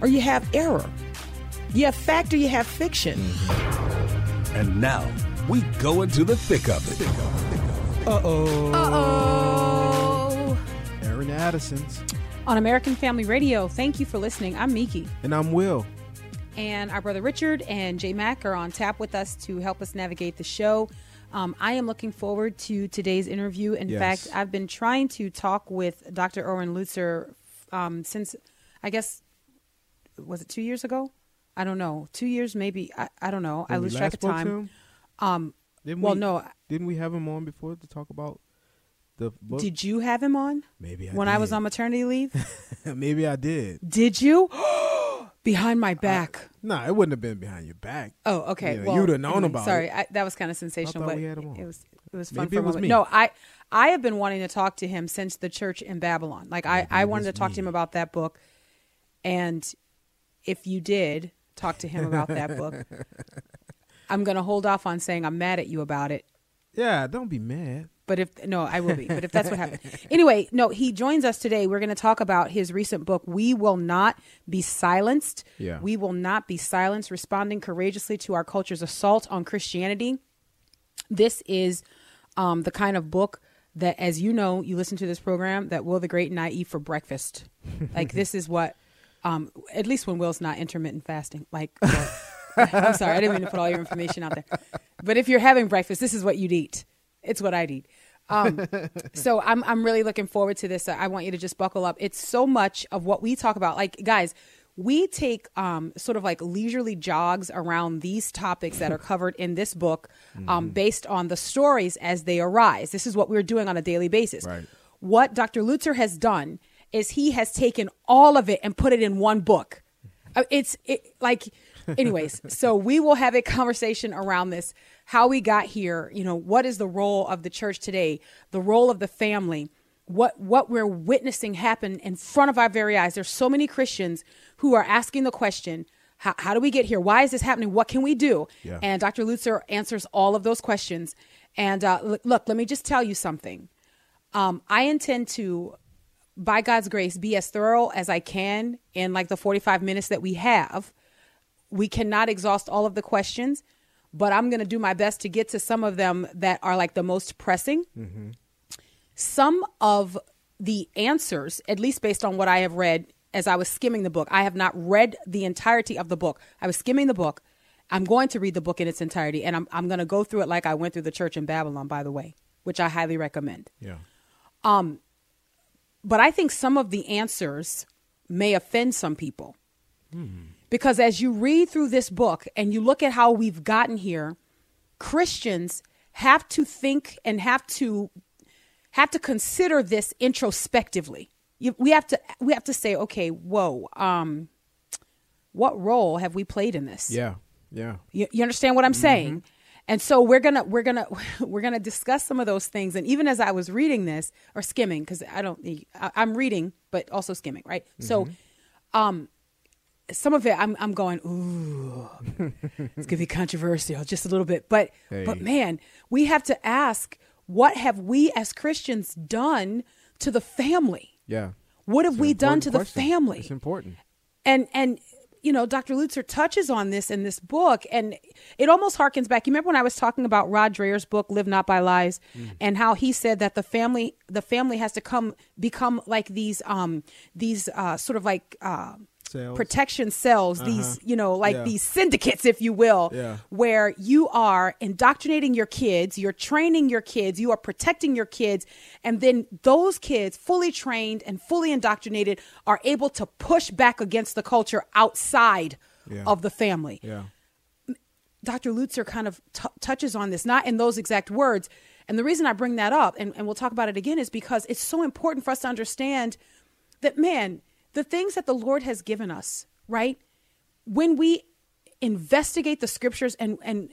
or you have error. You have fact or you have fiction. And now we go into the thick of it. Uh oh. Uh oh. Aaron Addison's. On American Family Radio, thank you for listening. I'm Meeke. And I'm Wil. And our brother Richard and J Mac are on tap with us to help us navigate the show. Um, I am looking forward to today's interview. In Yes. fact, I've been trying to talk with Dr. Erwin Lutzer um, since, I guess, was it two years ago? I don't know. Two years, maybe. I, I don't know. I When we lose track of time. Um, Didn't well, we, no. Didn't we have him on before to talk about the book? Did you have him on Maybe I when I was on maternity leave? Maybe I did. Did you? Behind my back. Nah, it wouldn't have been behind your back. Oh, okay. Yeah, well, you'd have known anyway, about sorry, it. I, that was kind of sensational, but we had him on. it was it was fun Maybe for a it was moment. me. No, I I have been wanting to talk to him since the church in Babylon. Like I I wanted to talk to him about that book, and if you did talk to him about that book, I'm going to hold off on saying I'm mad at you about it. Yeah, don't be mad. But if no, I will be. But if that's what happened, anyway, no, he joins us today. We're going to talk about his recent book. We will not be silenced. Yeah. we will not be silenced. Responding courageously to our culture's assault on Christianity. This is um, the kind of book that, as you know, you listen to this program that Wil the Great and I eat for breakfast. like this is what, um, at least when Wil's not intermittent fasting. Like, uh, I'm sorry, I didn't mean to put all your information out there. But if you're having breakfast, this is what you'd eat. It's what I'd eat. Um, so I'm I'm really looking forward to this. I want you to just buckle up. It's so much of what we talk about. Like guys, we take um, sort of like leisurely jogs around these topics that are covered in this book, um, based on the stories as they arise. This is what we're doing on a daily basis. Right. What Dr. Lutzer has done is he has taken all of it and put it in one book. Uh, It's it, like, anyways. so we will have a conversation around this, how we got here. You know, what is the role of the church today? The role of the family. What what we're witnessing happen in front of our very eyes. There's so many Christians who are asking the question. How, how do we get here? Why is this happening? What can we do? Yeah. And Dr. Lutzer answers all of those questions. And uh, l- look, let me just tell you something. Um, I intend to, by God's grace, be as thorough as I can in like the 45 minutes that we have. We cannot exhaust all of the questions, but I'm going to do my best to get to some of them that are like the most pressing. Mm-hmm. Some of the answers, at least based on what I have read as I was skimming the book, I have not read the entirety of the book. I was skimming the book. I'm going to read the book in its entirety, and I'm, I'm going to go through it like I went through the church in Babylon, by the way, which I highly recommend. Yeah. Um, But I think some of the answers may offend some people. Because as you read through this book and you look at how we've gotten here, Christians have to think and have to have to consider this introspectively. You, we have to we have to say, okay, whoa, um, what role have we played in this? Yeah. Yeah. You, you understand what I'm saying? And so we're gonna we're gonna we're gonna discuss some of those things. And even as I was reading this or skimming, because I don't I, I'm reading but also skimming, right? So, um, some of it I'm I'm going ooh, it's gonna be controversial just a little bit, but but man, we have to ask what have we as Christians done to the family? Yeah. What have we done to the family? It's important. and and you know dr lutzer touches on this in this book and it almost harkens back you remember when i was talking about rod dreher's book live not by lies Mm. and how he said that the family the family has to come become like these um these uh sort of like uh Protection cells these uh-huh. you know like Yeah. these syndicates if you will Yeah. where you are indoctrinating your kids, you're training your kids, you are protecting your kids, and then those kids, fully trained and fully indoctrinated, are able to push back against the culture outside Yeah. of the family. Yeah. Dr. Lutzer kind of t- touches on this, not in those exact words. And the reason I bring that up, and, and we'll talk about it again, is because it's so important for us to understand that, man, the things that the Lord has given us right? When we investigate the scriptures and, and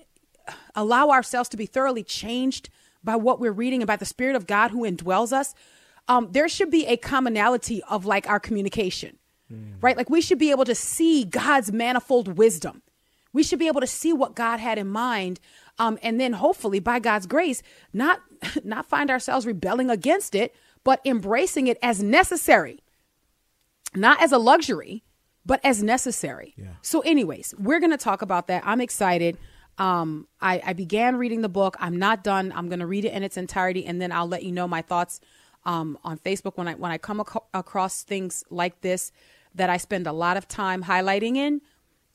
allow ourselves to be thoroughly changed by what we're reading and by the Spirit of God who indwells us, um, there should be a commonality of like our communication, right? Like we should be able to see God's manifold wisdom. We should be able to see what God had in mind, um, and then hopefully, by God's grace, not not find ourselves rebelling against it, but embracing it as necessary, not as a luxury, but as necessary. Yeah. So, anyways, we're going to talk about that. I'm excited. Um, I, I began reading the book. I'm not done. I'm going to read it in its entirety, and then I'll let you know my thoughts um, on Facebook when I when I come ac- across things like this that I spend a lot of time highlighting in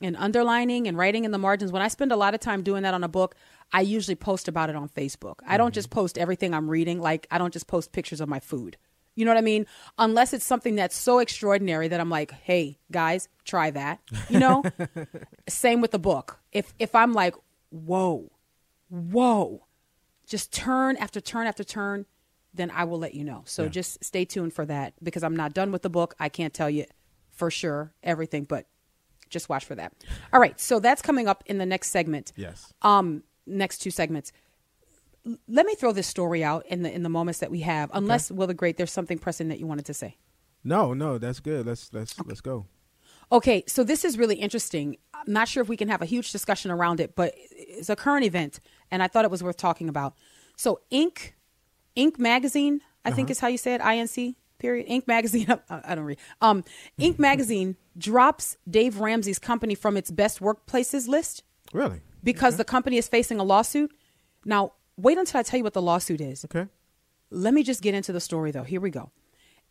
and underlining and writing in the margins. When I spend a lot of time doing that on a book, I usually post about it on Facebook. I don't just post everything I'm reading. Like I don't just post pictures of my food. You know what I mean? Unless it's something that's so extraordinary that I'm like, "Hey, guys, try that." You know? Same with the book. If if I'm like, "Whoa. Whoa." Just turn after turn after turn, then I will let you know. So just stay tuned for that because I'm not done with the book. I can't tell you for sure everything, but just watch for that. All right, so that's coming up in the next segment. Yes. Um, next two segments. Let me throw this story out in the in the moments that we have. Unless Wil the Great, there's something pressing that you wanted to say. No, no, that's good. Let's let's let's go. Okay, so this is really interesting. I'm not sure if we can have a huge discussion around it, but it's a current event, and I thought it was worth talking about. So, Inc. Inc. magazine, I think is how you say it. Inc. Period. Inc. magazine. I I don't read. Um, Inc. magazine drops Dave Ramsey's company from its best workplaces list Really? because the company is facing a lawsuit. Now, wait until I tell you what the lawsuit is. Okay. Let me just get into the story though. Here we go.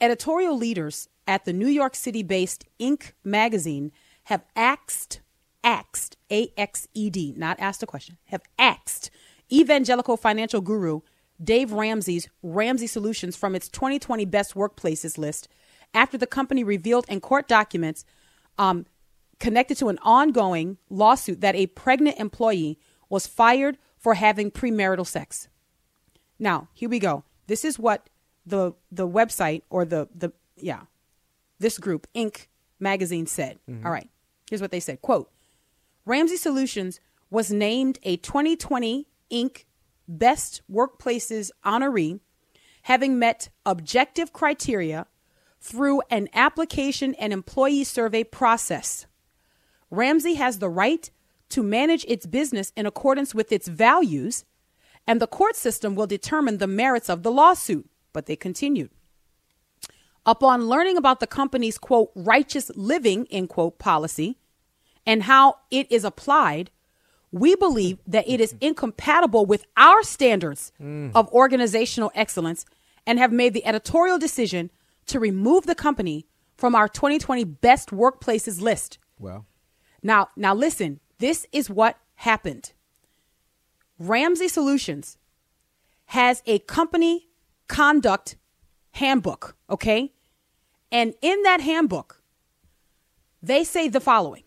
Editorial leaders at the New York City based Inc. magazine have axed, axed, A X E D, not asked a question, have axed evangelical financial guru Dave Ramsey's Ramsey Solutions from its 2020 best workplaces list after the company revealed in court documents um, connected to an ongoing lawsuit that a pregnant employee was fired for having premarital sex. Now, here we go. This is what the the website or the the yeah, this group Inc. magazine said. Mm-hmm. All right. Here's what they said. Quote: Ramsey Solutions was named a 2020 Inc. Best Workplaces honoree, having met objective criteria through an application and employee survey process. Ramsey has the right to manage its business in accordance with its values, and the court system will determine the merits of the lawsuit. But they continued. Upon learning about the company's quote righteous living end quote policy and how it is applied, we believe that it is incompatible with our standards mm. of organizational excellence and have made the editorial decision to remove the company from our 2020 best workplaces list. Well, Now, now listen, this is what happened. Ramsey Solutions has a company conduct handbook, okay? And in that handbook, they say the following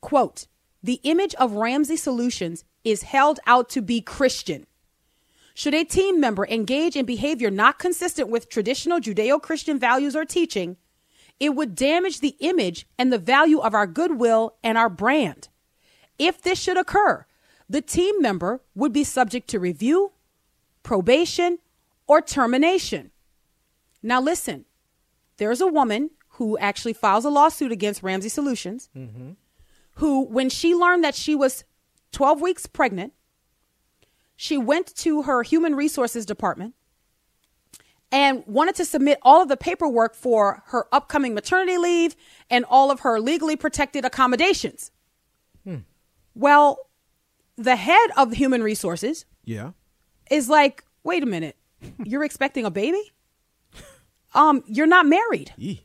quote, the image of Ramsey Solutions is held out to be Christian. Should a team member engage in behavior not consistent with traditional Judeo Christian values or teaching, it would damage the image and the value of our goodwill and our brand. If this should occur, the team member would be subject to review, probation, or termination. Now, listen, there's a woman who actually files a lawsuit against Ramsey Solutions, mm-hmm. who, when she learned that she was 12 weeks pregnant, she went to her human resources department and wanted to submit all of the paperwork for her upcoming maternity leave and all of her legally protected accommodations. Well, the head of human resources yeah. is like, wait a minute, you're expecting a baby? Um, you're not married. Yee.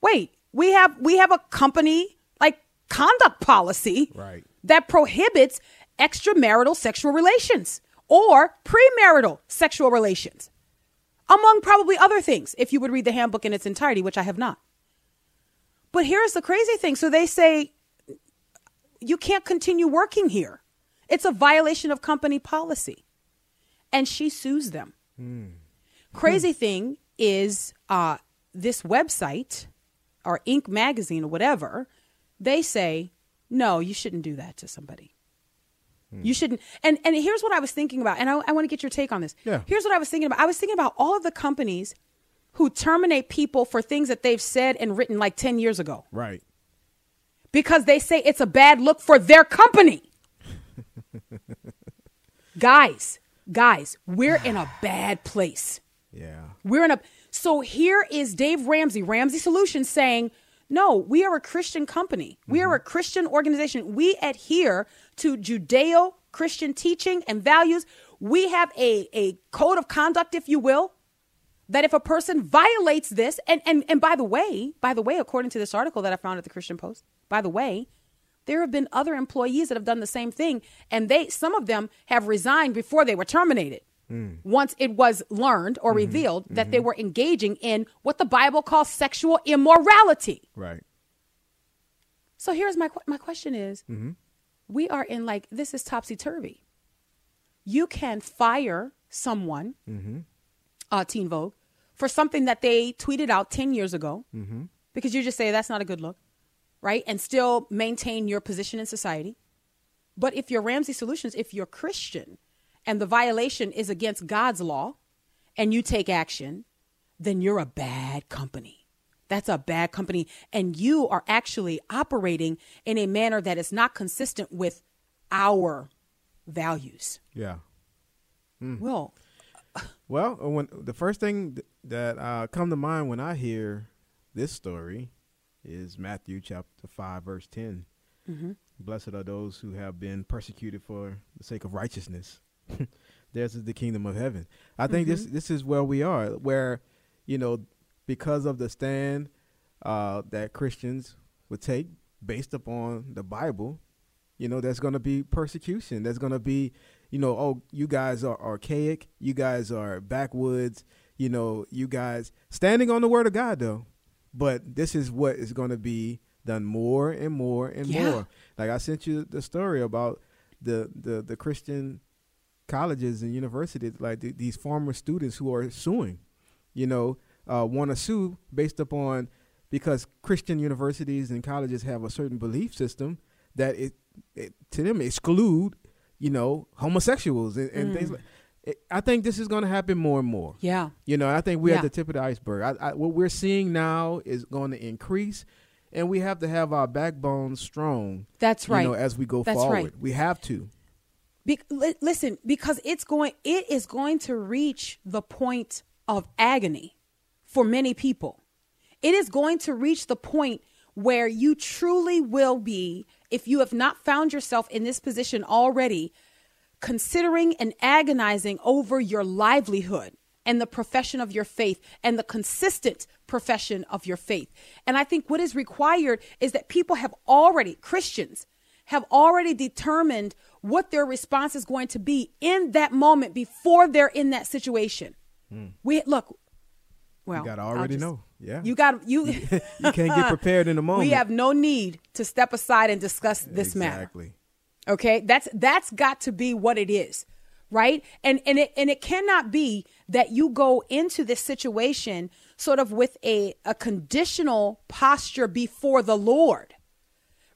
Wait, we have we have a company like conduct policy Right. that prohibits extramarital sexual relations or premarital sexual relations, among probably other things, if you would read the handbook in its entirety, which I have not. But here's the crazy thing. So they say you can't continue working here. It's a violation of company policy. And she sues them. Hmm. Crazy hmm. thing is uh, this website or Inc. magazine or whatever they say, no, you shouldn't do that to somebody. Hmm. You shouldn't. And and here's what I was thinking about, and I, I want to get your take on this. Yeah. Here's what I was thinking about. I was thinking about all of the companies who terminate people for things that they've said and written like 10 years ago Right. Because they say it's a bad look for their company. guys, guys, we're in a bad place. Yeah. We're in a so here is Dave Ramsey, Ramsey Solutions saying, "No, we are a Christian company. We are a mm-hmm. Christian organization. We adhere to Judeo-Christian teaching and values. We have a a code of conduct if you will, that if a person violates this and and and by the way, by the way, according to this article that I found at the Christian Post, by the way, there have been other employees that have done the same thing and they some of them have resigned before they were terminated. Hmm. Once it was learned or mm-hmm. revealed that they mm-hmm. were engaging in what the Bible calls sexual immorality. Right. So here's my my question is mm-hmm. we are in like this is topsy turvy. You can fire someone, uh, Teen Vogue, for something that they tweeted out ten years ago, because you just say that's not a good look, right? And still maintain your position in society. But if you're Ramsey Solutions, if you're Christian, and the violation is against God's law, and you take action, then you're a bad company. That's a bad company. And you are actually operating in a manner that is not consistent with our values. Yeah. Well, Well, uh, when the first thing th- that uh, come to mind when I hear this story is Matthew chapter five, verse 10 Blessed are those who have been persecuted for the sake of righteousness. Theirs is the kingdom of heaven. I think this this is where we are, where you know, because of the stand uh, that Christians would take based upon the Bible, you know, there's going to be persecution. There's going to be, you know, oh, you guys are archaic. You guys are backwoods. You know, you guys standing on the word of God, though. But this is what is going to be done more and more and Yeah. more. Like I sent you the story about the the the Christian colleges and universities, like th- these former students who are suing, you know, uh, want to sue based upon because Christian universities and colleges have a certain belief system that it, it to them exclude, you know, homosexuals and, and things mm. like. It, I think this is going to happen more and more. yeah. You know, I think we're Yeah. at the tip of the iceberg. I, I, what we're seeing now is going to increase, and we have to have our backbone strong. That's right. You know, as we go That's forward, right. we have to. Be- li- listen, because it's going, it is going to reach the point of agony for many people. It is going to reach the point where you truly will be, if you have not found yourself in this position already, considering and agonizing over your livelihood and the profession of your faith and the consistent profession of your faith. And I think what is required is that people have already, Christians, have already determined what their response is going to be in that moment before they're in that situation. Hmm. We look, well, You got to already just- know. Yeah. You got you. You can't get prepared in the moment. we have no need to step aside and discuss this matter. exactly. Okay, that's that's got to be what it is, right? And and it and it cannot be that you go into this situation sort of with a a conditional posture before the Lord,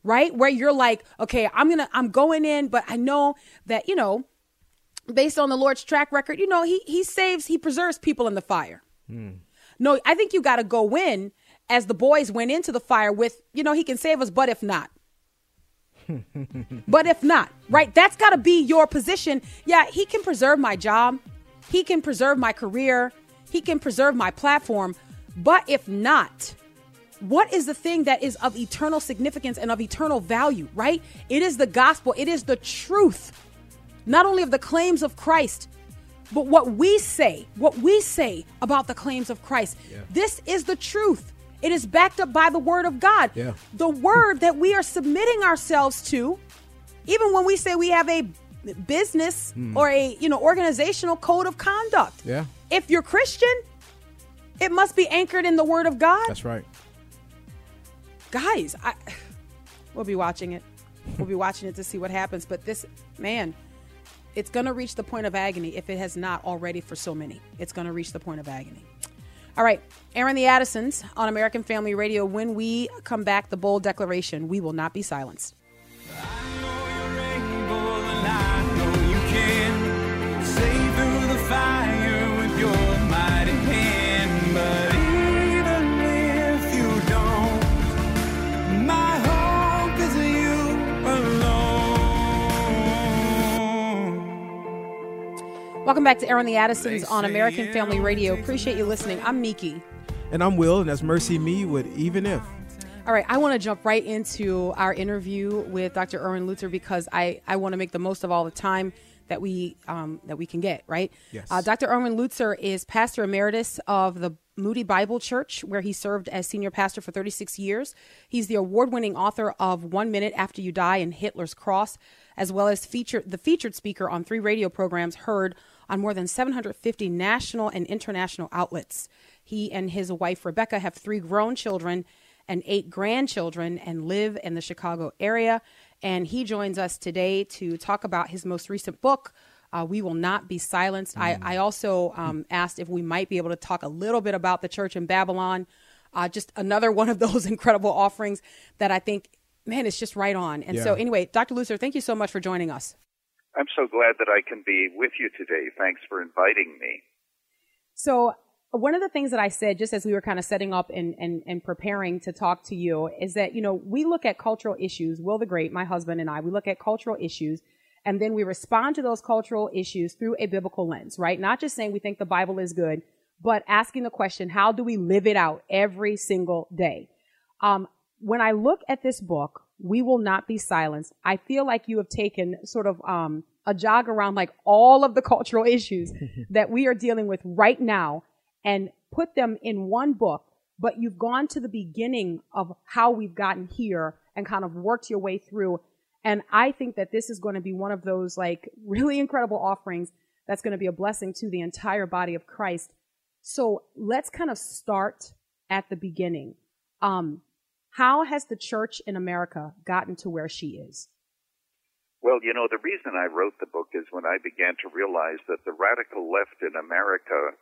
right? Where you're like, okay, I'm gonna I'm going in, but I know that you know, based on the Lord's track record, you know, he he saves, he preserves people in the fire. Hmm. No, I think you got to go in as the boys went into the fire with, you know, he can save us, but if not. but if not, right? That's got to be your position. Yeah, he can preserve my job. He can preserve my career. He can preserve my platform. But if not, what is the thing that is of eternal significance and of eternal value, right? It is the gospel, it is the truth, not only of the claims of Christ, but what we say, what we say about the claims of Christ. This is the truth. It is backed up by the word of God. Yeah. The word that we are submitting ourselves to, even when we say we have a business hmm. or a, you know, organizational code of conduct. Yeah. If you're Christian, it must be anchored in the word of God That's right. guys, I we'll be watching it. We'll be watching it to see what happens. But this man, it's gonna reach the point of agony if it has not already for so many. It's gonna reach the point of agony. All right, Airing the Addisons on American Family Radio. When we come back, the bold declaration: we will not be silenced. Welcome back to Airing the Addisons on American Family Radio. Appreciate you listening. I'm Meeke. And I'm Wil, and that's Mercy Me with Even If. All right, I want to jump right into our interview with Dr. Erwin Lutzer because I, I want to make the most of all the time that we um, that we can get. Right. Yes. Uh, Dr. Erwin Lutzer is pastor emeritus of the Moody Bible Church, where he served as senior pastor for 36 years. He's the award-winning author of One Minute After You Die and Hitler's Cross, as well as feature the featured speaker on three radio programs heard on more than 750 national and international outlets. He and his wife, Rebecca, have three grown children and eight grandchildren and live in the Chicago area. And he joins us today to talk about his most recent book, uh, We Will Not Be Silenced. Mm. I, I, also um, asked if we might be able to talk a little bit about the church in Babylon. Uh, just another one of those incredible offerings that I think, man, it's just right on. And yeah. so, anyway, Dr. Lutzer, thank you so much for joining us. I'm so glad that I can be with you today. Thanks for inviting me. So, one of the things that I said just as we were kind of setting up and, and, and preparing to talk to you is that, you know, we look at cultural issues, Wil the Great, my husband and I, we look at cultural issues and then we respond to those cultural issues through a biblical lens, right? Not just saying we think the Bible is good, but asking the question, how do we live it out every single day? Um, when I look at this book, we will not be silenced. I feel like you have taken sort of um, a jog around like all of the cultural issues that we are dealing with right now and put them in one book, but you've gone to the beginning of how we've gotten here and kind of worked your way through. And I think that this is going to be one of those like really incredible offerings that's going to be a blessing to the entire body of Christ. So let's kind of start at the beginning. Um, how has the church in America gotten to where she is? Well, you know, the reason I wrote the book is when I began to realize that the radical left in America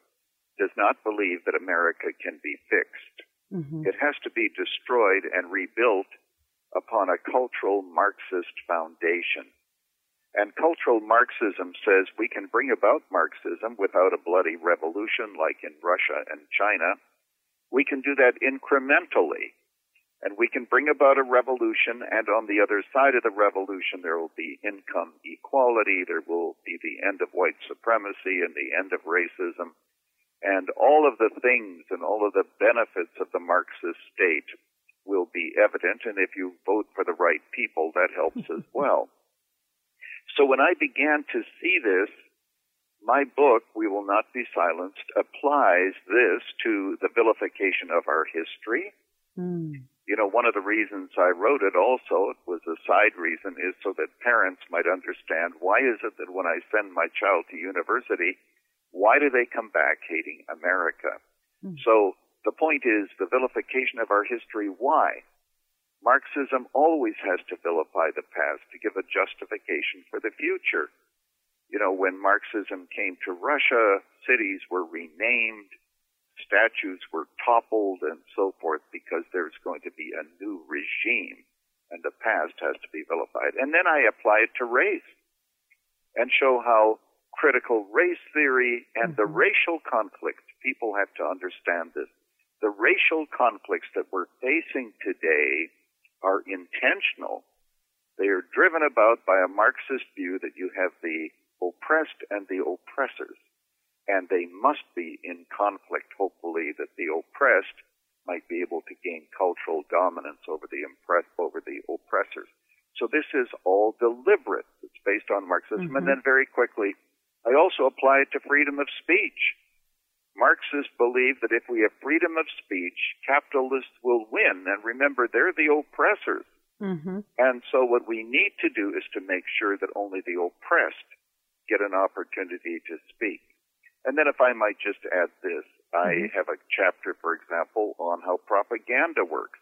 does not believe that America can be fixed. Mm-hmm. It has to be destroyed and rebuilt upon a cultural Marxist foundation. And cultural Marxism says we can bring about Marxism without a bloody revolution like in Russia and China. We can do that incrementally and we can bring about a revolution, and on the other side of the revolution, there will be income equality, there will be the end of white supremacy and the end of racism, and all of the things and all of the benefits of the Marxist state will be evident, and if you vote for the right people, that helps as well. So when I began to see this, my book, We Will Not Be Silenced, applies this to the vilification of our history. Mm you know, one of the reasons I wrote it also, it was a side reason, is so that parents might understand why is it that when I send my child to university, why do they come back hating America? Mm-hmm. So the point is the vilification of our history. Why? Marxism always has to vilify the past to give a justification for the future. You know, when Marxism came to Russia, cities were renamed, statues were toppled and so forth because there's going to be a new regime and the past has to be vilified. And then I apply it to race and show how critical race theory and the mm-hmm. racial conflicts, people have to understand this. The racial conflicts that we're facing today are intentional. They are driven about by a Marxist view that you have the oppressed and the oppressors and they must be in conflict, hopefully, that the oppressed might be able to gain cultural dominance over the impress, over the oppressors. So this is all deliberate. It's based on Marxism. Mm-hmm. And then very quickly, I also apply it to freedom of speech. Marxists believe that if we have freedom of speech, capitalists will win. And remember, they're the oppressors. Mm-hmm. And so what we need to do is to make sure that only the oppressed get an opportunity to speak. And then if I might just add this, mm-hmm. I have a chapter, for example, on how propaganda works.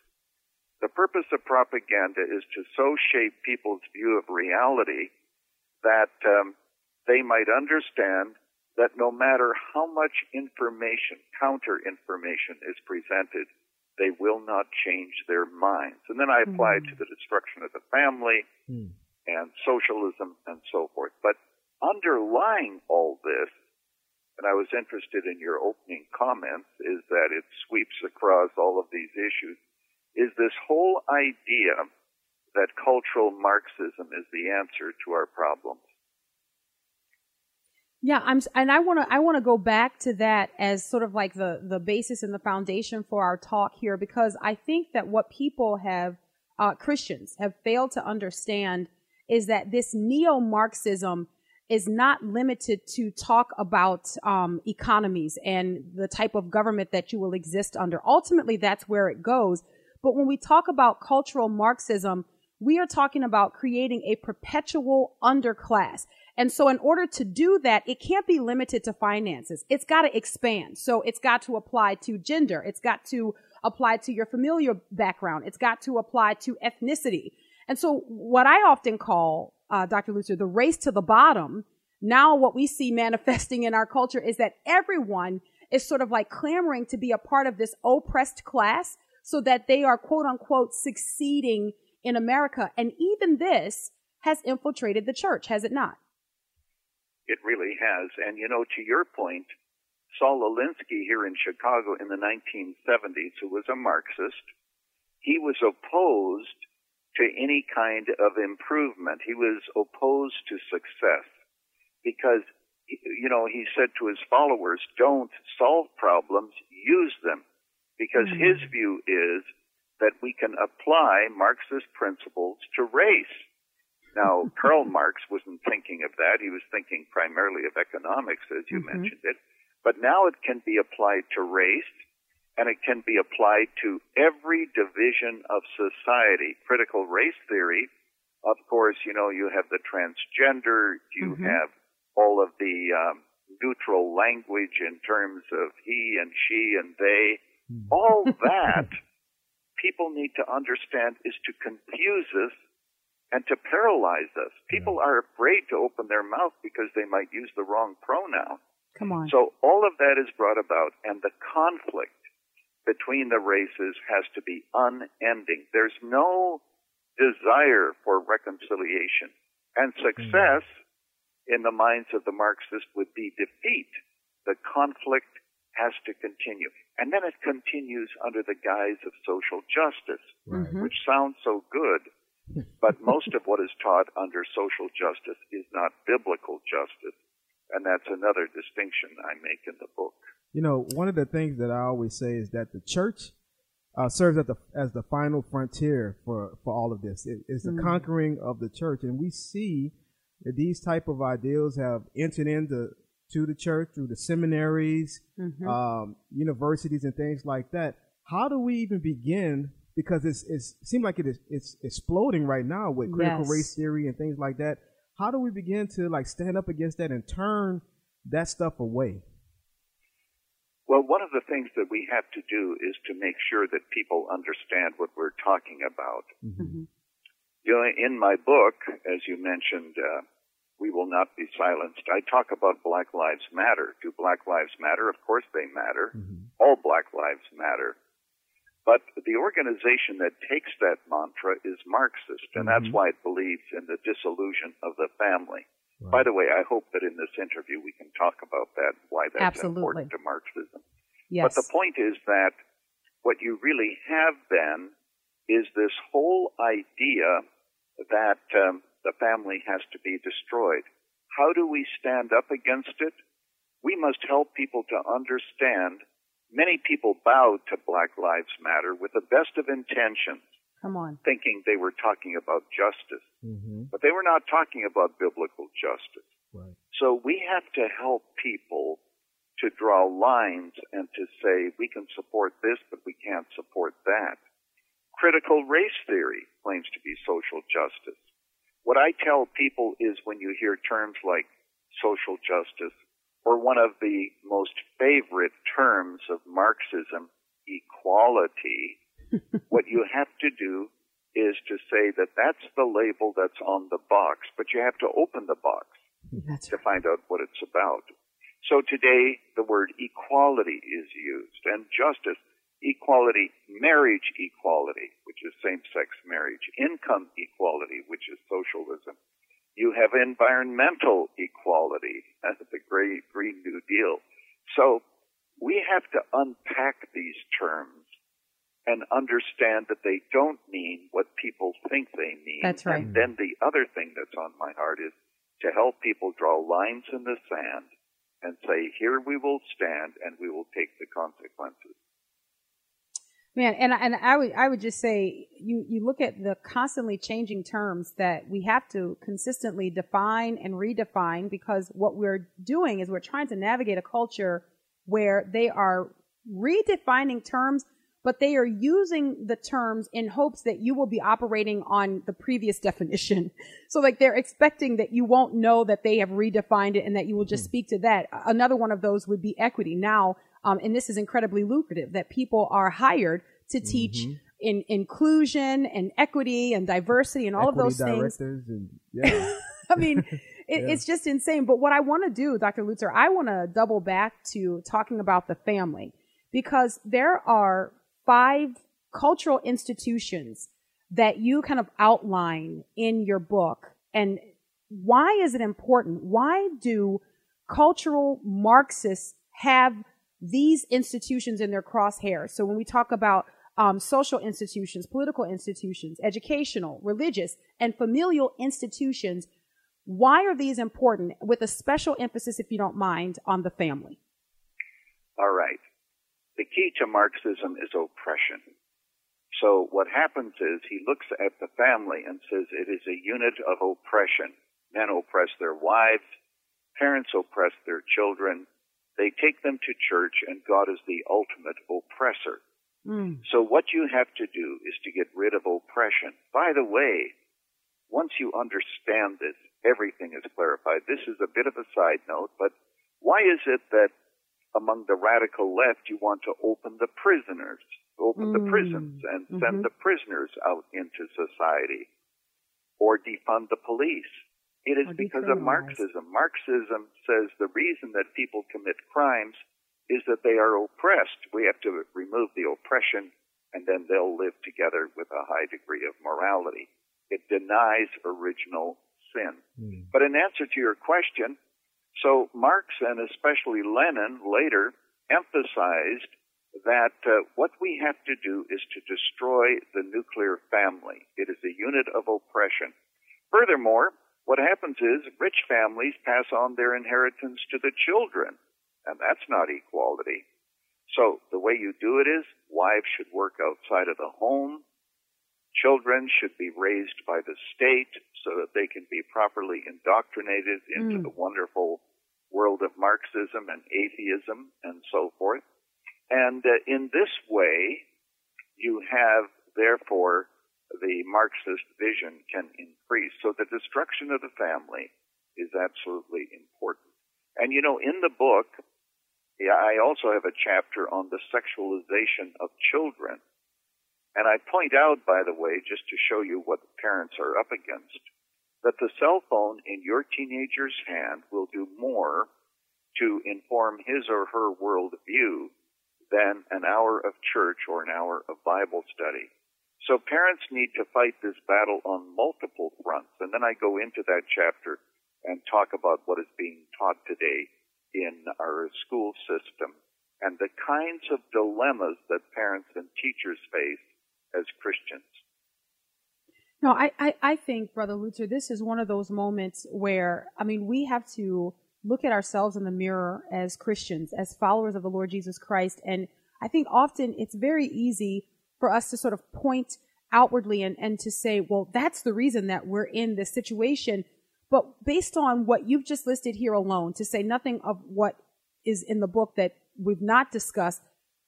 The purpose of propaganda is to so shape people's view of reality that um, they might understand that no matter how much information, counter information is presented, they will not change their minds. And then I apply mm. it to the destruction of the family mm. and socialism and so forth. But underlying all this, and I was interested in your opening comments, is that it sweeps across all of these issues, is this whole idea that cultural Marxism is the answer to our problems. Yeah, I'm, and I want to, I want to go back to that as sort of like the, the basis and the foundation for our talk here, because I think that what people have, uh, Christians have failed to understand is that this neo-Marxism is not limited to talk about, um, economies and the type of government that you will exist under. Ultimately, that's where it goes. But when we talk about cultural Marxism, we are talking about creating a perpetual underclass. And so in order to do that, it can't be limited to finances. It's got to expand. So it's got to apply to gender. It's got to apply to your familial background. It's got to apply to ethnicity. And so what I often call, uh, Dr. Lutzer, the race to the bottom, now what we see manifesting in our culture is that everyone is sort of like clamoring to be a part of this oppressed class so that they are quote unquote succeeding in America. And even this has infiltrated the church, has it not? It really has. And you know, to your point, Saul Alinsky here in Chicago in the 1970s, who was a Marxist, he was opposed to any kind of improvement. He was opposed to success because, you know, he said to his followers, don't solve problems, use them. Because mm-hmm. his view is that we can apply Marxist principles to race. Now, Karl Marx wasn't thinking of that. He was thinking primarily of economics, as you mm-hmm. mentioned it. But now it can be applied to race, and it can be applied to every division of society. Critical race theory, of course, you know, you have the transgender, you mm-hmm. have all of the um, neutral language in terms of he and she and they. Mm-hmm. All that people need to understand is to confuse us and to paralyze us. People yeah. are afraid to open their mouth because they might use the wrong pronoun. Come on. So all of that is brought about, and the conflict between the races has to be unending. There's no desire for reconciliation. And success mm-hmm. in the minds of the Marxists would be defeat. The conflict has to continue. And then it continues under the guise of social justice, right. which sounds so good, but most of what is taught under social justice is not biblical justice. And that's another distinction I make in the book. You know, one of the things that I always say is that the church uh, serves as the, as the final frontier for, for all of this. It is the mm conquering of the church. And we see that these type of ideals have entered into to the church through the seminaries, mm-hmm. um, universities, and things like that. How do we even begin because it's, it's it seems like it is it's exploding right now with critical yes. race theory and things like that. How do we begin to like stand up against that and turn that stuff away? Well, one of the things that we have to do is to make sure that people understand what we're talking about. Mm-hmm. mm-hmm. You know, in my book, as you mentioned, uh, we will not be silenced. I talk about Black Lives Matter. Do Black Lives Matter? Of course they matter. Mm-hmm. All Black Lives matter. But the organization that takes that mantra is Marxist, and mm-hmm. that's why it believes in the dissolution of the family. Right. By the way, I hope that in this interview we can talk about that, why that's Absolutely. important to Marxism. Yes. But the point is that what you really have then is this whole idea that um, the family has to be destroyed. How do we stand up against it? We must help people to understand Many people bowed to Black Lives Matter with the best of intentions. Come on. Thinking they were talking about justice. Mm-hmm. But they were not talking about biblical justice. Right. So we have to help people to draw lines and to say we can support this, but we can't support that. Critical race theory claims to be social justice. What I tell people is when you hear terms like social justice, or one of the most favorite terms of Marxism, equality, what you have to do is to say that that's the label that's on the box, but you have to open the box that's to find out what it's about. So today the word equality is used and justice, equality, marriage equality, which is same-sex marriage, income equality, which is socialism. You have environmental equality, that's the great Green New Deal. So we have to unpack these terms and understand that they don't mean what people think they mean. That's right. And then the other thing that's on my heart is to help people draw lines in the sand and say, here we will stand and we will take the consequences. Man, and and I would I would just say you you look at the constantly changing terms that we have to consistently define and redefine because what we're doing is we're trying to navigate a culture where they are redefining terms but they are using the terms in hopes that you will be operating on the previous definition. So like they're expecting that you won't know that they have redefined it and that you will just hmm. speak to that. Another one of those would be equity. Now, um, and this is incredibly lucrative that people are hired to teach mm-hmm. in inclusion and equity and diversity and all equity of those things. And, yeah. I mean, it, yeah. it's just insane. But what I want to do, Dr. Lutzer, I want to double back to talking about the family because there are five cultural institutions that you kind of outline in your book. And why is it important? Why do cultural Marxists have these institutions in their crosshairs? So when we talk about um, social institutions, political institutions, educational, religious, and familial institutions, why are these important with a special emphasis, if you don't mind, on the family? All right. The key to Marxism is oppression. So what happens is he looks at the family and says it is a unit of oppression. Men oppress their wives, parents oppress their children, they take them to church, and God is the ultimate oppressor. Mm. So what you have to do is to get rid of oppression. By the way, once you understand this, everything is clarified. This is a bit of a side note, but why is it that among the radical left, you want to open the prisoners, open mm. the prisons and mm-hmm. send the prisoners out into society or defund the police. It is because of Marxism. Marxism says the reason that people commit crimes is that they are oppressed. We have to remove the oppression and then they'll live together with a high degree of morality. It denies original sin. Mm. But in answer to your question, so Marx and especially Lenin later emphasized that uh, what we have to do is to destroy the nuclear family. It is a unit of oppression. Furthermore, what happens is rich families pass on their inheritance to the children, and that's not equality. So the way you do it is wives should work outside of the home. Children should be raised by the state so that they can be properly indoctrinated into mm. the wonderful world of Marxism and atheism and so forth. And uh, in this way, you have, therefore, the Marxist vision can increase. So the destruction of the family is absolutely important. And you know, in the book, I also have a chapter on the sexualization of children. And I point out, by the way, just to show you what the parents are up against, that the cell phone in your teenager's hand will do more to inform his or her worldview than an hour of church or an hour of Bible study. So parents need to fight this battle on multiple fronts. And then I go into that chapter and talk about what is being taught today in our school system and the kinds of dilemmas that parents and teachers face as Christians. No, I, I, I think, Brother Lutzer, this is one of those moments where, I mean, we have to look at ourselves in the mirror as Christians, as followers of the Lord Jesus Christ. And I think often it's very easy for us to sort of point outwardly and, and to say, well, that's the reason that we're in this situation. But based on what you've just listed here alone, to say nothing of what is in the book that we've not discussed,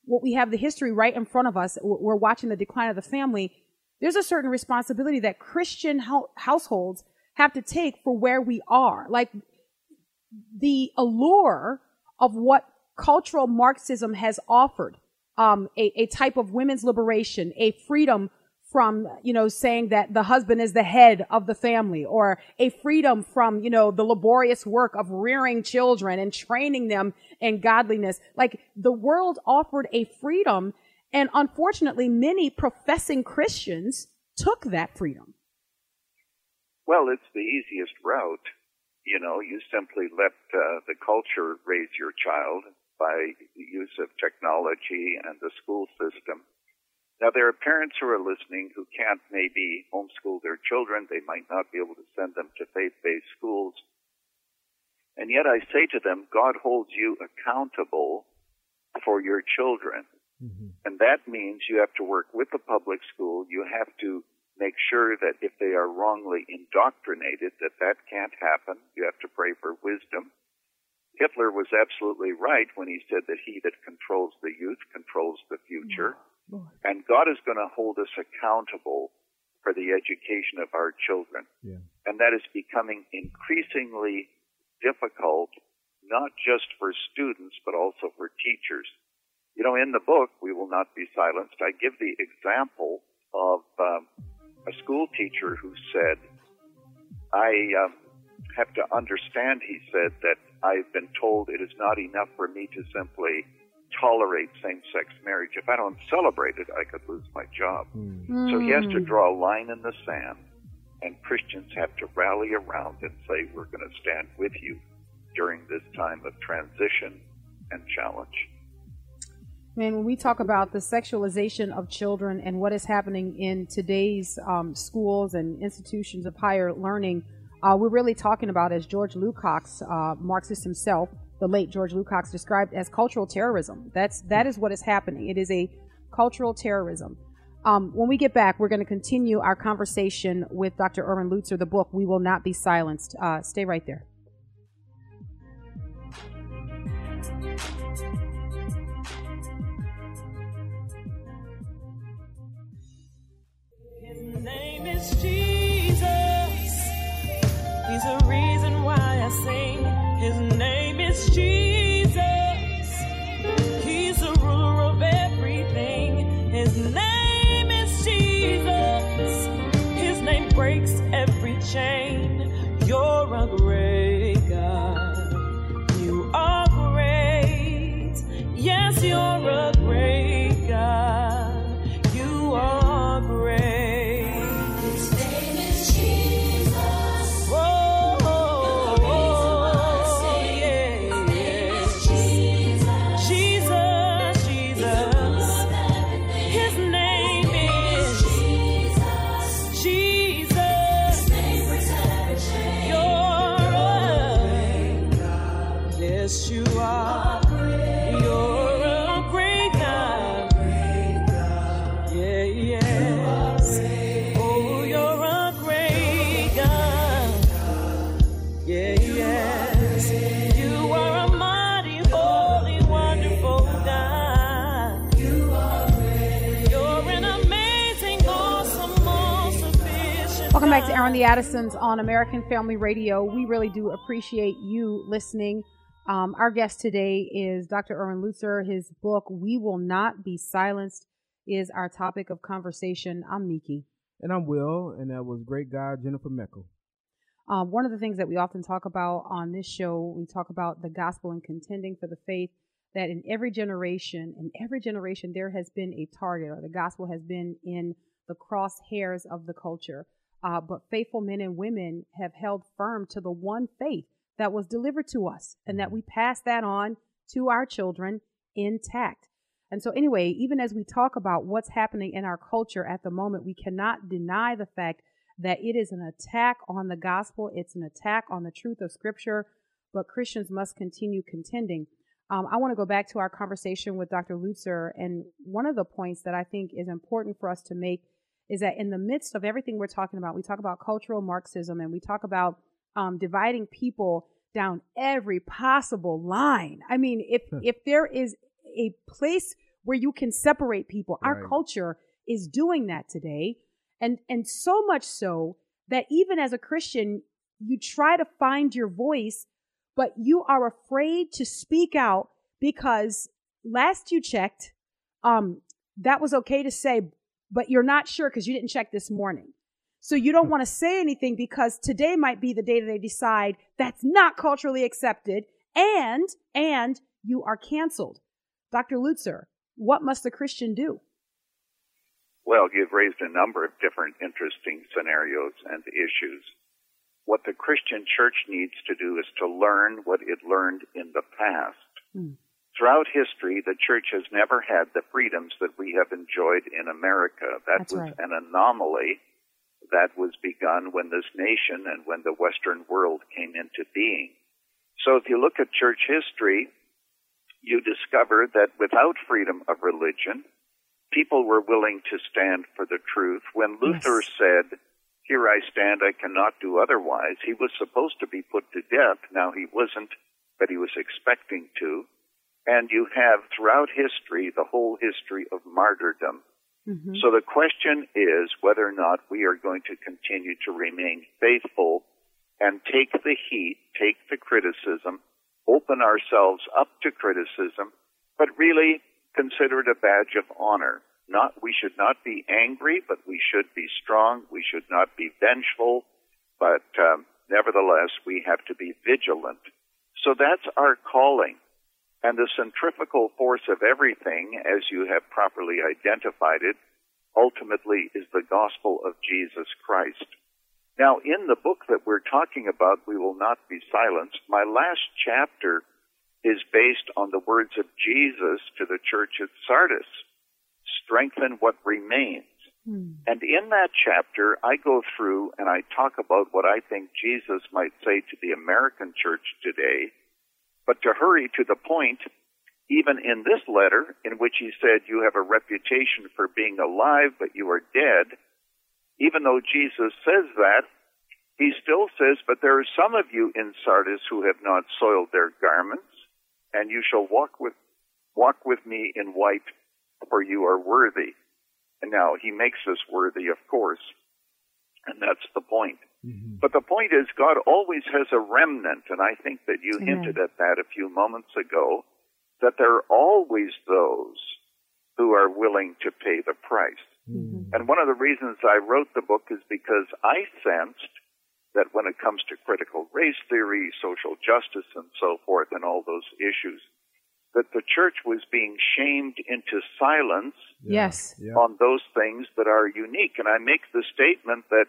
what we have the history right in front of us, we're watching the decline of the family there's a certain responsibility that Christian ho- households have to take for where we are. Like the allure of what cultural Marxism has offered, um, a, a type of women's liberation, a freedom from, you know, saying that the husband is the head of the family or a freedom from, you know, the laborious work of rearing children and training them in godliness. Like the world offered a freedom and unfortunately many professing Christians took that freedom. Well, it's the easiest route. You know, you simply let uh, the culture raise your child by the use of technology and the school system. Now, there are parents who are listening who can't maybe homeschool their children. They might not be able to send them to faith-based schools. And yet I say to them, God holds you accountable for your children. Mm-hmm. And that means you have to work with the public school. You have to make sure that if they are wrongly indoctrinated, that that can't happen. You have to pray for wisdom. Hitler was absolutely right when he said that he that controls the youth controls the future. Mm-hmm. And God is going to hold us accountable for the education of our children. Yeah. And that is becoming increasingly difficult, not just for students, but also for teachers. You know, in the book, We Will Not Be Silenced, I give the example of um, a school teacher who said, I um, have to understand, he said, that I've been told it is not enough for me to simply tolerate same-sex marriage. If I don't celebrate it, I could lose my job. Mm. So he has to draw a line in the sand, and Christians have to rally around and say, we're going to stand with you during this time of transition and challenge. Man, when we talk about the sexualization of children and what is happening in today's um, schools and institutions of higher learning, uh, we're really talking about, as George Lukács, uh, Marxist himself, the late George Lukács described as cultural terrorism. That's that is what is happening. It is a cultural terrorism. Um, when we get back, we're going to continue our conversation with Dr. Erwin Lutzer. The book "We Will Not Be Silenced." Uh, stay right there. His name is Jesus. He's a Welcome back to Airing the Addisons on American Family Radio. We really do appreciate you listening. Um, our guest today is Dr. Erwin Lutzer. His book, We Wil Not Be Silenced, is our topic of conversation. I'm Meeke. And I'm Will, and that was great guy Jennifer Meckel. Um, one of the things that we often talk about on this show, we talk about the gospel and contending for the faith, that in every generation, in every generation, there has been a target, or the gospel has been in the crosshairs of the culture. Uh, but faithful men and women have held firm to the one faith that was delivered to us and that we pass that on to our children intact. And so, anyway, even as we talk about what's happening in our culture at the moment, we cannot deny the fact that it is an attack on the gospel, it's an attack on the truth of Scripture, but Christians must continue contending. Um, I want to go back to our conversation with Dr. Lutzer, and one of the points that I think is important for us to make is that in the midst of everything we're talking about, we talk about cultural Marxism and we talk about um, dividing people down every possible line. I mean, if if there is a place where you can separate people, right. our culture is doing that today, and and so much so that even as a Christian, you try to find your voice, but you are afraid to speak out because last you checked, um, that was okay to say but you're not sure because you didn't check this morning. So you don't want to say anything because today might be the day that they decide that's not culturally accepted and, and you are canceled. Dr. Lutzer, what must a Christian do? Well, you've raised a number of different interesting scenarios and issues. What the Christian church needs to do is to learn what it learned in the past. Hmm. Throughout history, the church has never had the freedoms that we have enjoyed in America. That That's was right. an anomaly that was begun when this nation and when the Western world came into being. So if you look at church history, you discover that without freedom of religion, people were willing to stand for the truth. When Luther Yes. said, Here I stand, I cannot do otherwise, he was supposed to be put to death. Now he wasn't, but he was expecting to. And you have throughout history the whole history of martyrdom. Mm-hmm. So the question is whether or not we are going to continue to remain faithful and take the heat, take the criticism, open ourselves up to criticism, but really consider it a badge of honor. Not, we should not be angry, but we should be strong. We should not be vengeful, but um, nevertheless, we have to be vigilant. So that's our calling. And the centrifugal force of everything, as you have properly identified it, ultimately is the gospel of Jesus Christ. Now, in the book that we're talking about, We Will Not Be Silenced, my last chapter is based on the words of Jesus to the church at Sardis strengthen what remains. Hmm. And in that chapter, I go through and I talk about what I think Jesus might say to the American church today. But to hurry to the point, even in this letter, in which he said, You have a reputation for being alive, but you are dead, even though Jesus says that, he still says, But there are some of you in Sardis who have not soiled their garments, and you shall walk with, walk with me in white, for you are worthy. And now he makes us worthy, of course, and that's the point. Mm-hmm. But the point is, God always has a remnant, and I think that you Amen. hinted at that a few moments ago, that there are always those who are willing to pay the price. Mm-hmm. And one of the reasons I wrote the book is because I sensed that when it comes to critical race theory, social justice, and so forth, and all those issues, that the church was being shamed into silence Yes. On those things that are unique. And I make the statement that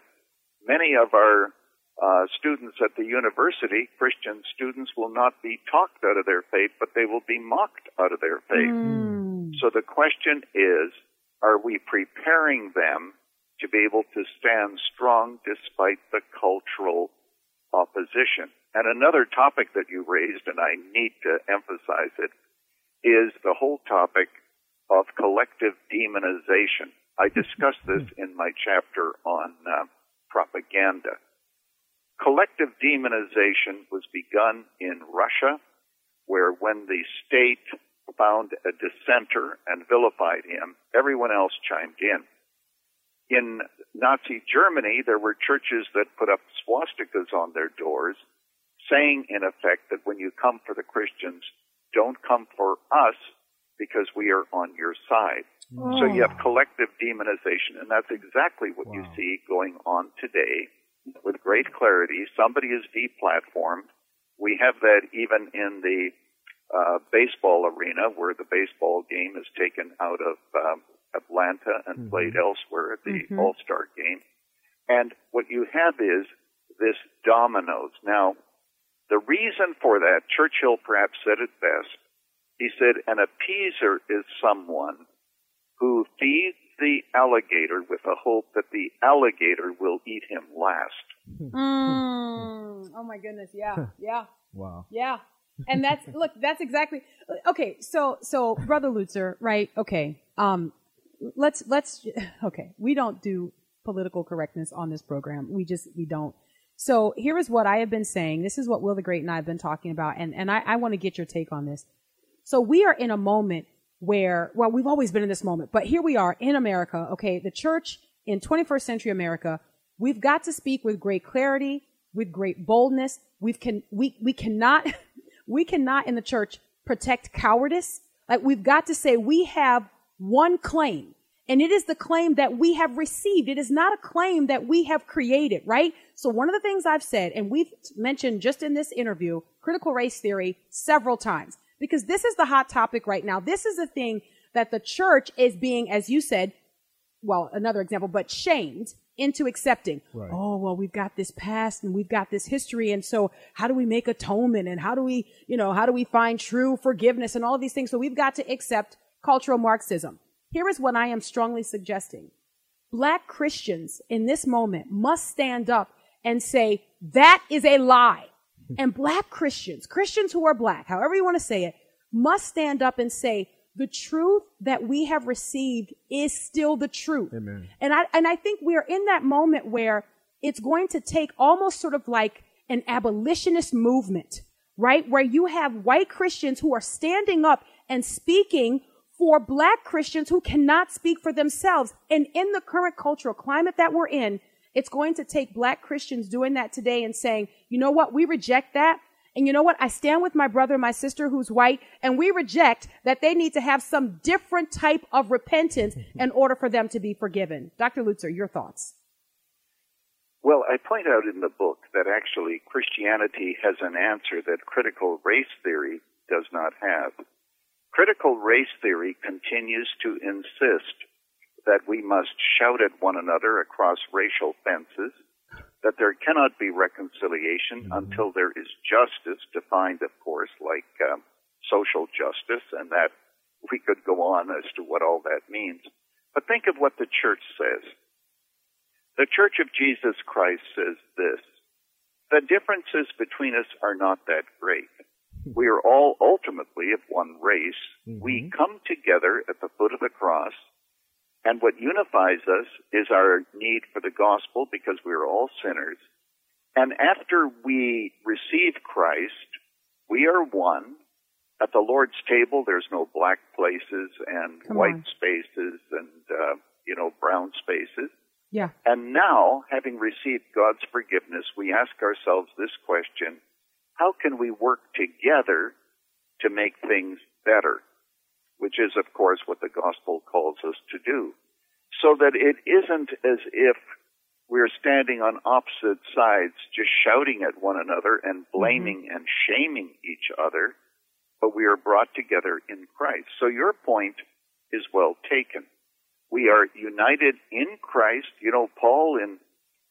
many of our uh, students at the university, Christian students, will not be talked out of their faith, but they will be mocked out of their faith. Mm. So the question is, are we preparing them to be able to stand strong despite the cultural opposition? And another topic that you raised, and I need to emphasize it, is the whole topic of collective demonization. I discussed this in my chapter on uh, propaganda. Collective demonization was begun in Russia, where when the state found a dissenter and vilified him, everyone else chimed in. In Nazi Germany, there were churches that put up swastikas on their doors, saying in effect that when you come for the Christians, don't come for us because we are on your side. So you have collective demonization, and that's exactly what you see going on today with great clarity. Somebody is deplatformed. We have that even in the uh, baseball arena, where the baseball game is taken out of um, Atlanta and played elsewhere at the Mhm. All Star game. And what you have is this dominoes. Now, the reason for that, Churchill perhaps said it best. He said, an appeaser is someone who feeds the alligator with the hope that the alligator will eat him last. Mm. Oh my goodness. Yeah. Yeah. Wow. Yeah. And that's look, that's exactly okay. So so brother Lutzer, right? Okay. Um let's let's okay. We don't do political correctness on this program. We just we don't. So here is what I have been saying. This is what Wil the Great and I have been talking about, and, and I, I want to get your take on this. So we are in a moment where, well, we've always been in this moment, but here we are in America, okay, the church in 21st century America, we've got to speak with great clarity, with great boldness. We've can, we, we cannot, we cannot in the church protect cowardice. Like we've got to say we have one claim. And it is the claim that we have received. It is not a claim that we have created, right? So one of the things I've said, and we've mentioned just in this interview, critical race theory several times, because this is the hot topic right now. This is the thing that the church is being, as you said, well, another example, but shamed into accepting. Right. Oh, well, we've got this past and we've got this history. And so how do we make atonement and how do we, you know, how do we find true forgiveness and all of these things? So we've got to accept cultural Marxism. Here is what I am strongly suggesting. Black Christians in this moment must stand up and say, that is a lie. And black Christians, Christians who are black, however you want to say it, must stand up and say, the truth that we have received is still the truth. Amen. And I, and I think we are in that moment where it's going to take almost sort of like an abolitionist movement, right? Where you have white Christians who are standing up and speaking for black Christians who cannot speak for themselves. And in the current cultural climate that we're in, it's going to take black Christians doing that today and saying, you know what? We reject that. And you know what? I stand with my brother and my sister who's white, and we reject that they need to have some different type of repentance mm-hmm. in order for them to be forgiven. Dr. Lutzer, your thoughts? Well, I point out in the book that actually Christianity has an answer that critical race theory does not have. Critical race theory continues to insist that we must shout at one another across racial fences that there cannot be reconciliation mm-hmm. until there is justice, defined, of course, like um, social justice, and that we could go on as to what all that means. But think of what the church says. The Church of Jesus Christ says this The differences between us are not that great. We are all ultimately of one race. Mm-hmm. We come together at the foot of the cross and what unifies us is our need for the gospel because we are all sinners. And after we receive Christ, we are one. At the Lord's table, there's no black places and Come white on. spaces and, uh, you know, brown spaces. Yeah. And now, having received God's forgiveness, we ask ourselves this question how can we work together to make things better? which is, of course, what the gospel calls us to do. So that it isn't as if we're standing on opposite sides, just shouting at one another and mm-hmm. blaming mm-hmm. and shaming each other, but we are brought together in Christ. So your point is well taken. We are united in Christ. You know, Paul in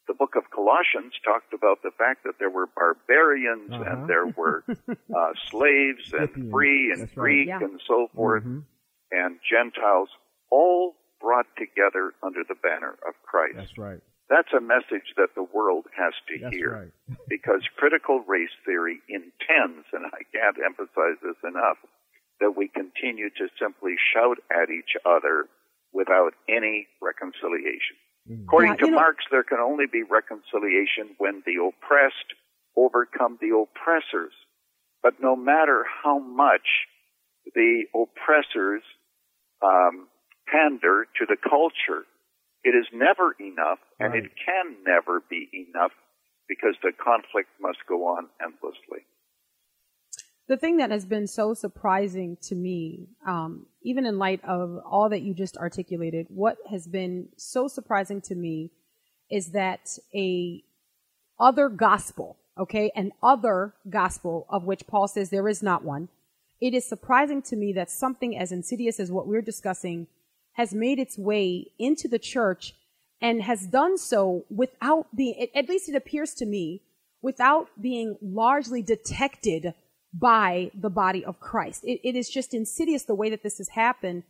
the book of Colossians talked about the fact that there were barbarians uh-huh. and there were uh, slaves and free and That's Greek right. yeah. and so forth mm-hmm. and Gentiles, all brought together under the banner of Christ. That's right. That's a message that the world has to That's hear right. because critical race theory intends, and I can't emphasize this enough, that we continue to simply shout at each other without any reconciliation. Mm. According yeah, to know, Marx, there can only be reconciliation when the oppressed overcome the oppressors. But no matter how much the oppressors um, pander to the culture, it is never enough, and right. it can never be enough because the conflict must go on endlessly the thing that has been so surprising to me, um, even in light of all that you just articulated, what has been so surprising to me is that a other gospel, okay, an other gospel of which Paul says there is not one. It is surprising to me that something as insidious as what we're discussing has made its way into the church and has done so without being, at least it appears to me, without being largely detected by the body of Christ. It, it is just insidious the way that this has happened.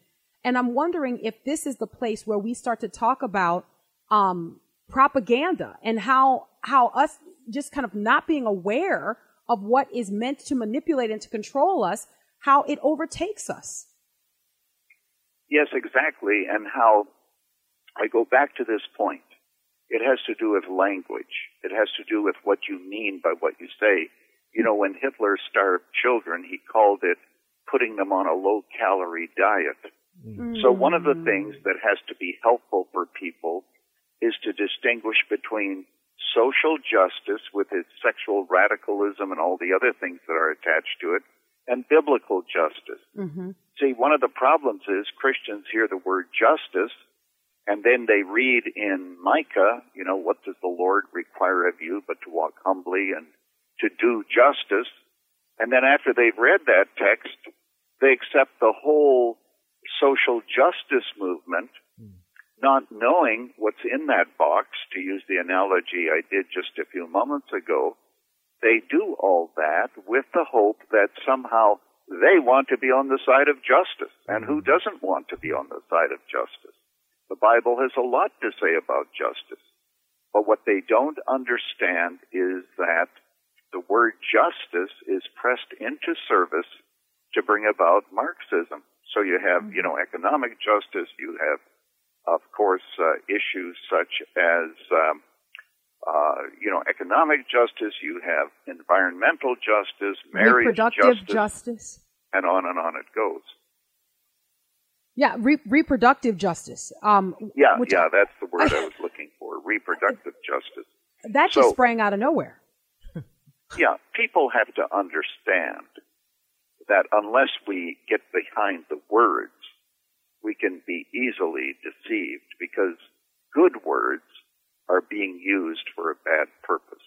And I'm wondering if this is the place where we start to talk about um, propaganda and how how us just kind of not being aware of what is meant to manipulate and to control us, how it overtakes us. Yes, exactly. And how I go back to this point. It has to do with language. It has to do with what you mean by what you say. You know, when Hitler starved children, he called it putting them on a low calorie diet. Mm. So one of the things that has to be helpful for people is to distinguish between social justice with its sexual radicalism and all the other things that are attached to it and biblical justice. Mm-hmm. See, one of the problems is Christians hear the word justice And then they read in Micah, you know, what does the Lord require of you but to walk humbly and to do justice? And then after they've read that text, they accept the whole social justice movement, hmm. not knowing what's in that box, to use the analogy I did just a few moments ago. They do all that with the hope that somehow they want to be on the side of justice. And who hmm. doesn't want to be on the side of justice? The Bible has a lot to say about justice. But what they don't understand is that the word justice is pressed into service to bring about Marxism. So you have, you know, economic justice, you have, of course, uh, issues such as, um, uh, you know, economic justice, you have environmental justice, marriage reproductive justice, justice. and on and on it goes. Yeah, re- reproductive justice. Um, Yeah, yeah, that's the word I was looking for. Reproductive justice. that just So- sprang out of nowhere. Yeah, people have to understand that unless we get behind the words, we can be easily deceived because good words are being used for a bad purpose.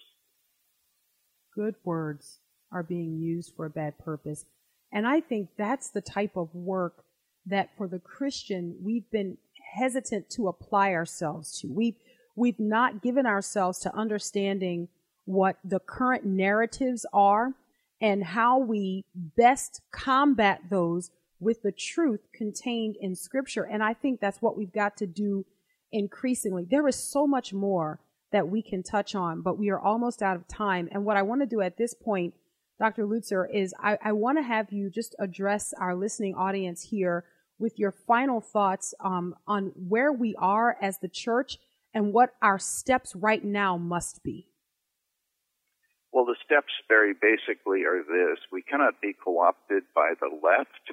good words are being used for a bad purpose. And I think that's the type of work that for the Christian we've been hesitant to apply ourselves to. We've we've not given ourselves to understanding what the current narratives are and how we best combat those with the truth contained in scripture. And I think that's what we've got to do increasingly. There is so much more that we can touch on, but we are almost out of time. And what I want to do at this point, Dr. Lutzer, is I, I want to have you just address our listening audience here with your final thoughts um, on where we are as the church and what our steps right now must be. Well, the steps very basically are this. We cannot be co-opted by the left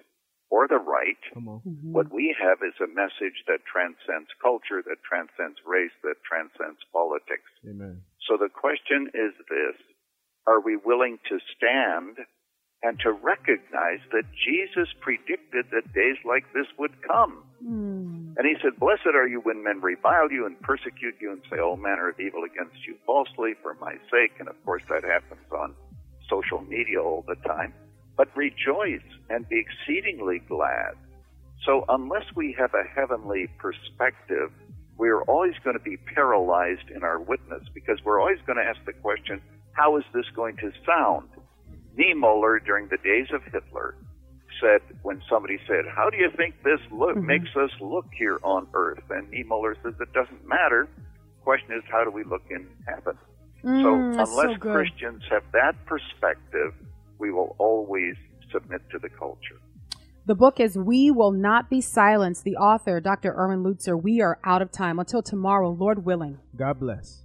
or the right. Come on. Mm-hmm. What we have is a message that transcends culture, that transcends race, that transcends politics. Amen. So the question is this Are we willing to stand and to recognize that Jesus predicted that days like this would come? Hmm. And he said, Blessed are you when men revile you and persecute you and say all manner of evil against you falsely for my sake. And of course, that happens on social media all the time. But rejoice and be exceedingly glad. So, unless we have a heavenly perspective, we're always going to be paralyzed in our witness because we're always going to ask the question, how is this going to sound? Niemöller, during the days of Hitler, said when somebody said, "How do you think this look makes us look here on Earth?" and Niemöller says, "It doesn't matter. Question is, how do we look in heaven?" Mm, so that's so unless. Christians have that perspective, we will always submit to the culture. The book is We Will Not Be Silenced. The author, Dr. Erwin Lutzer. We are out of time. Until tomorrow, Lord willing. God bless.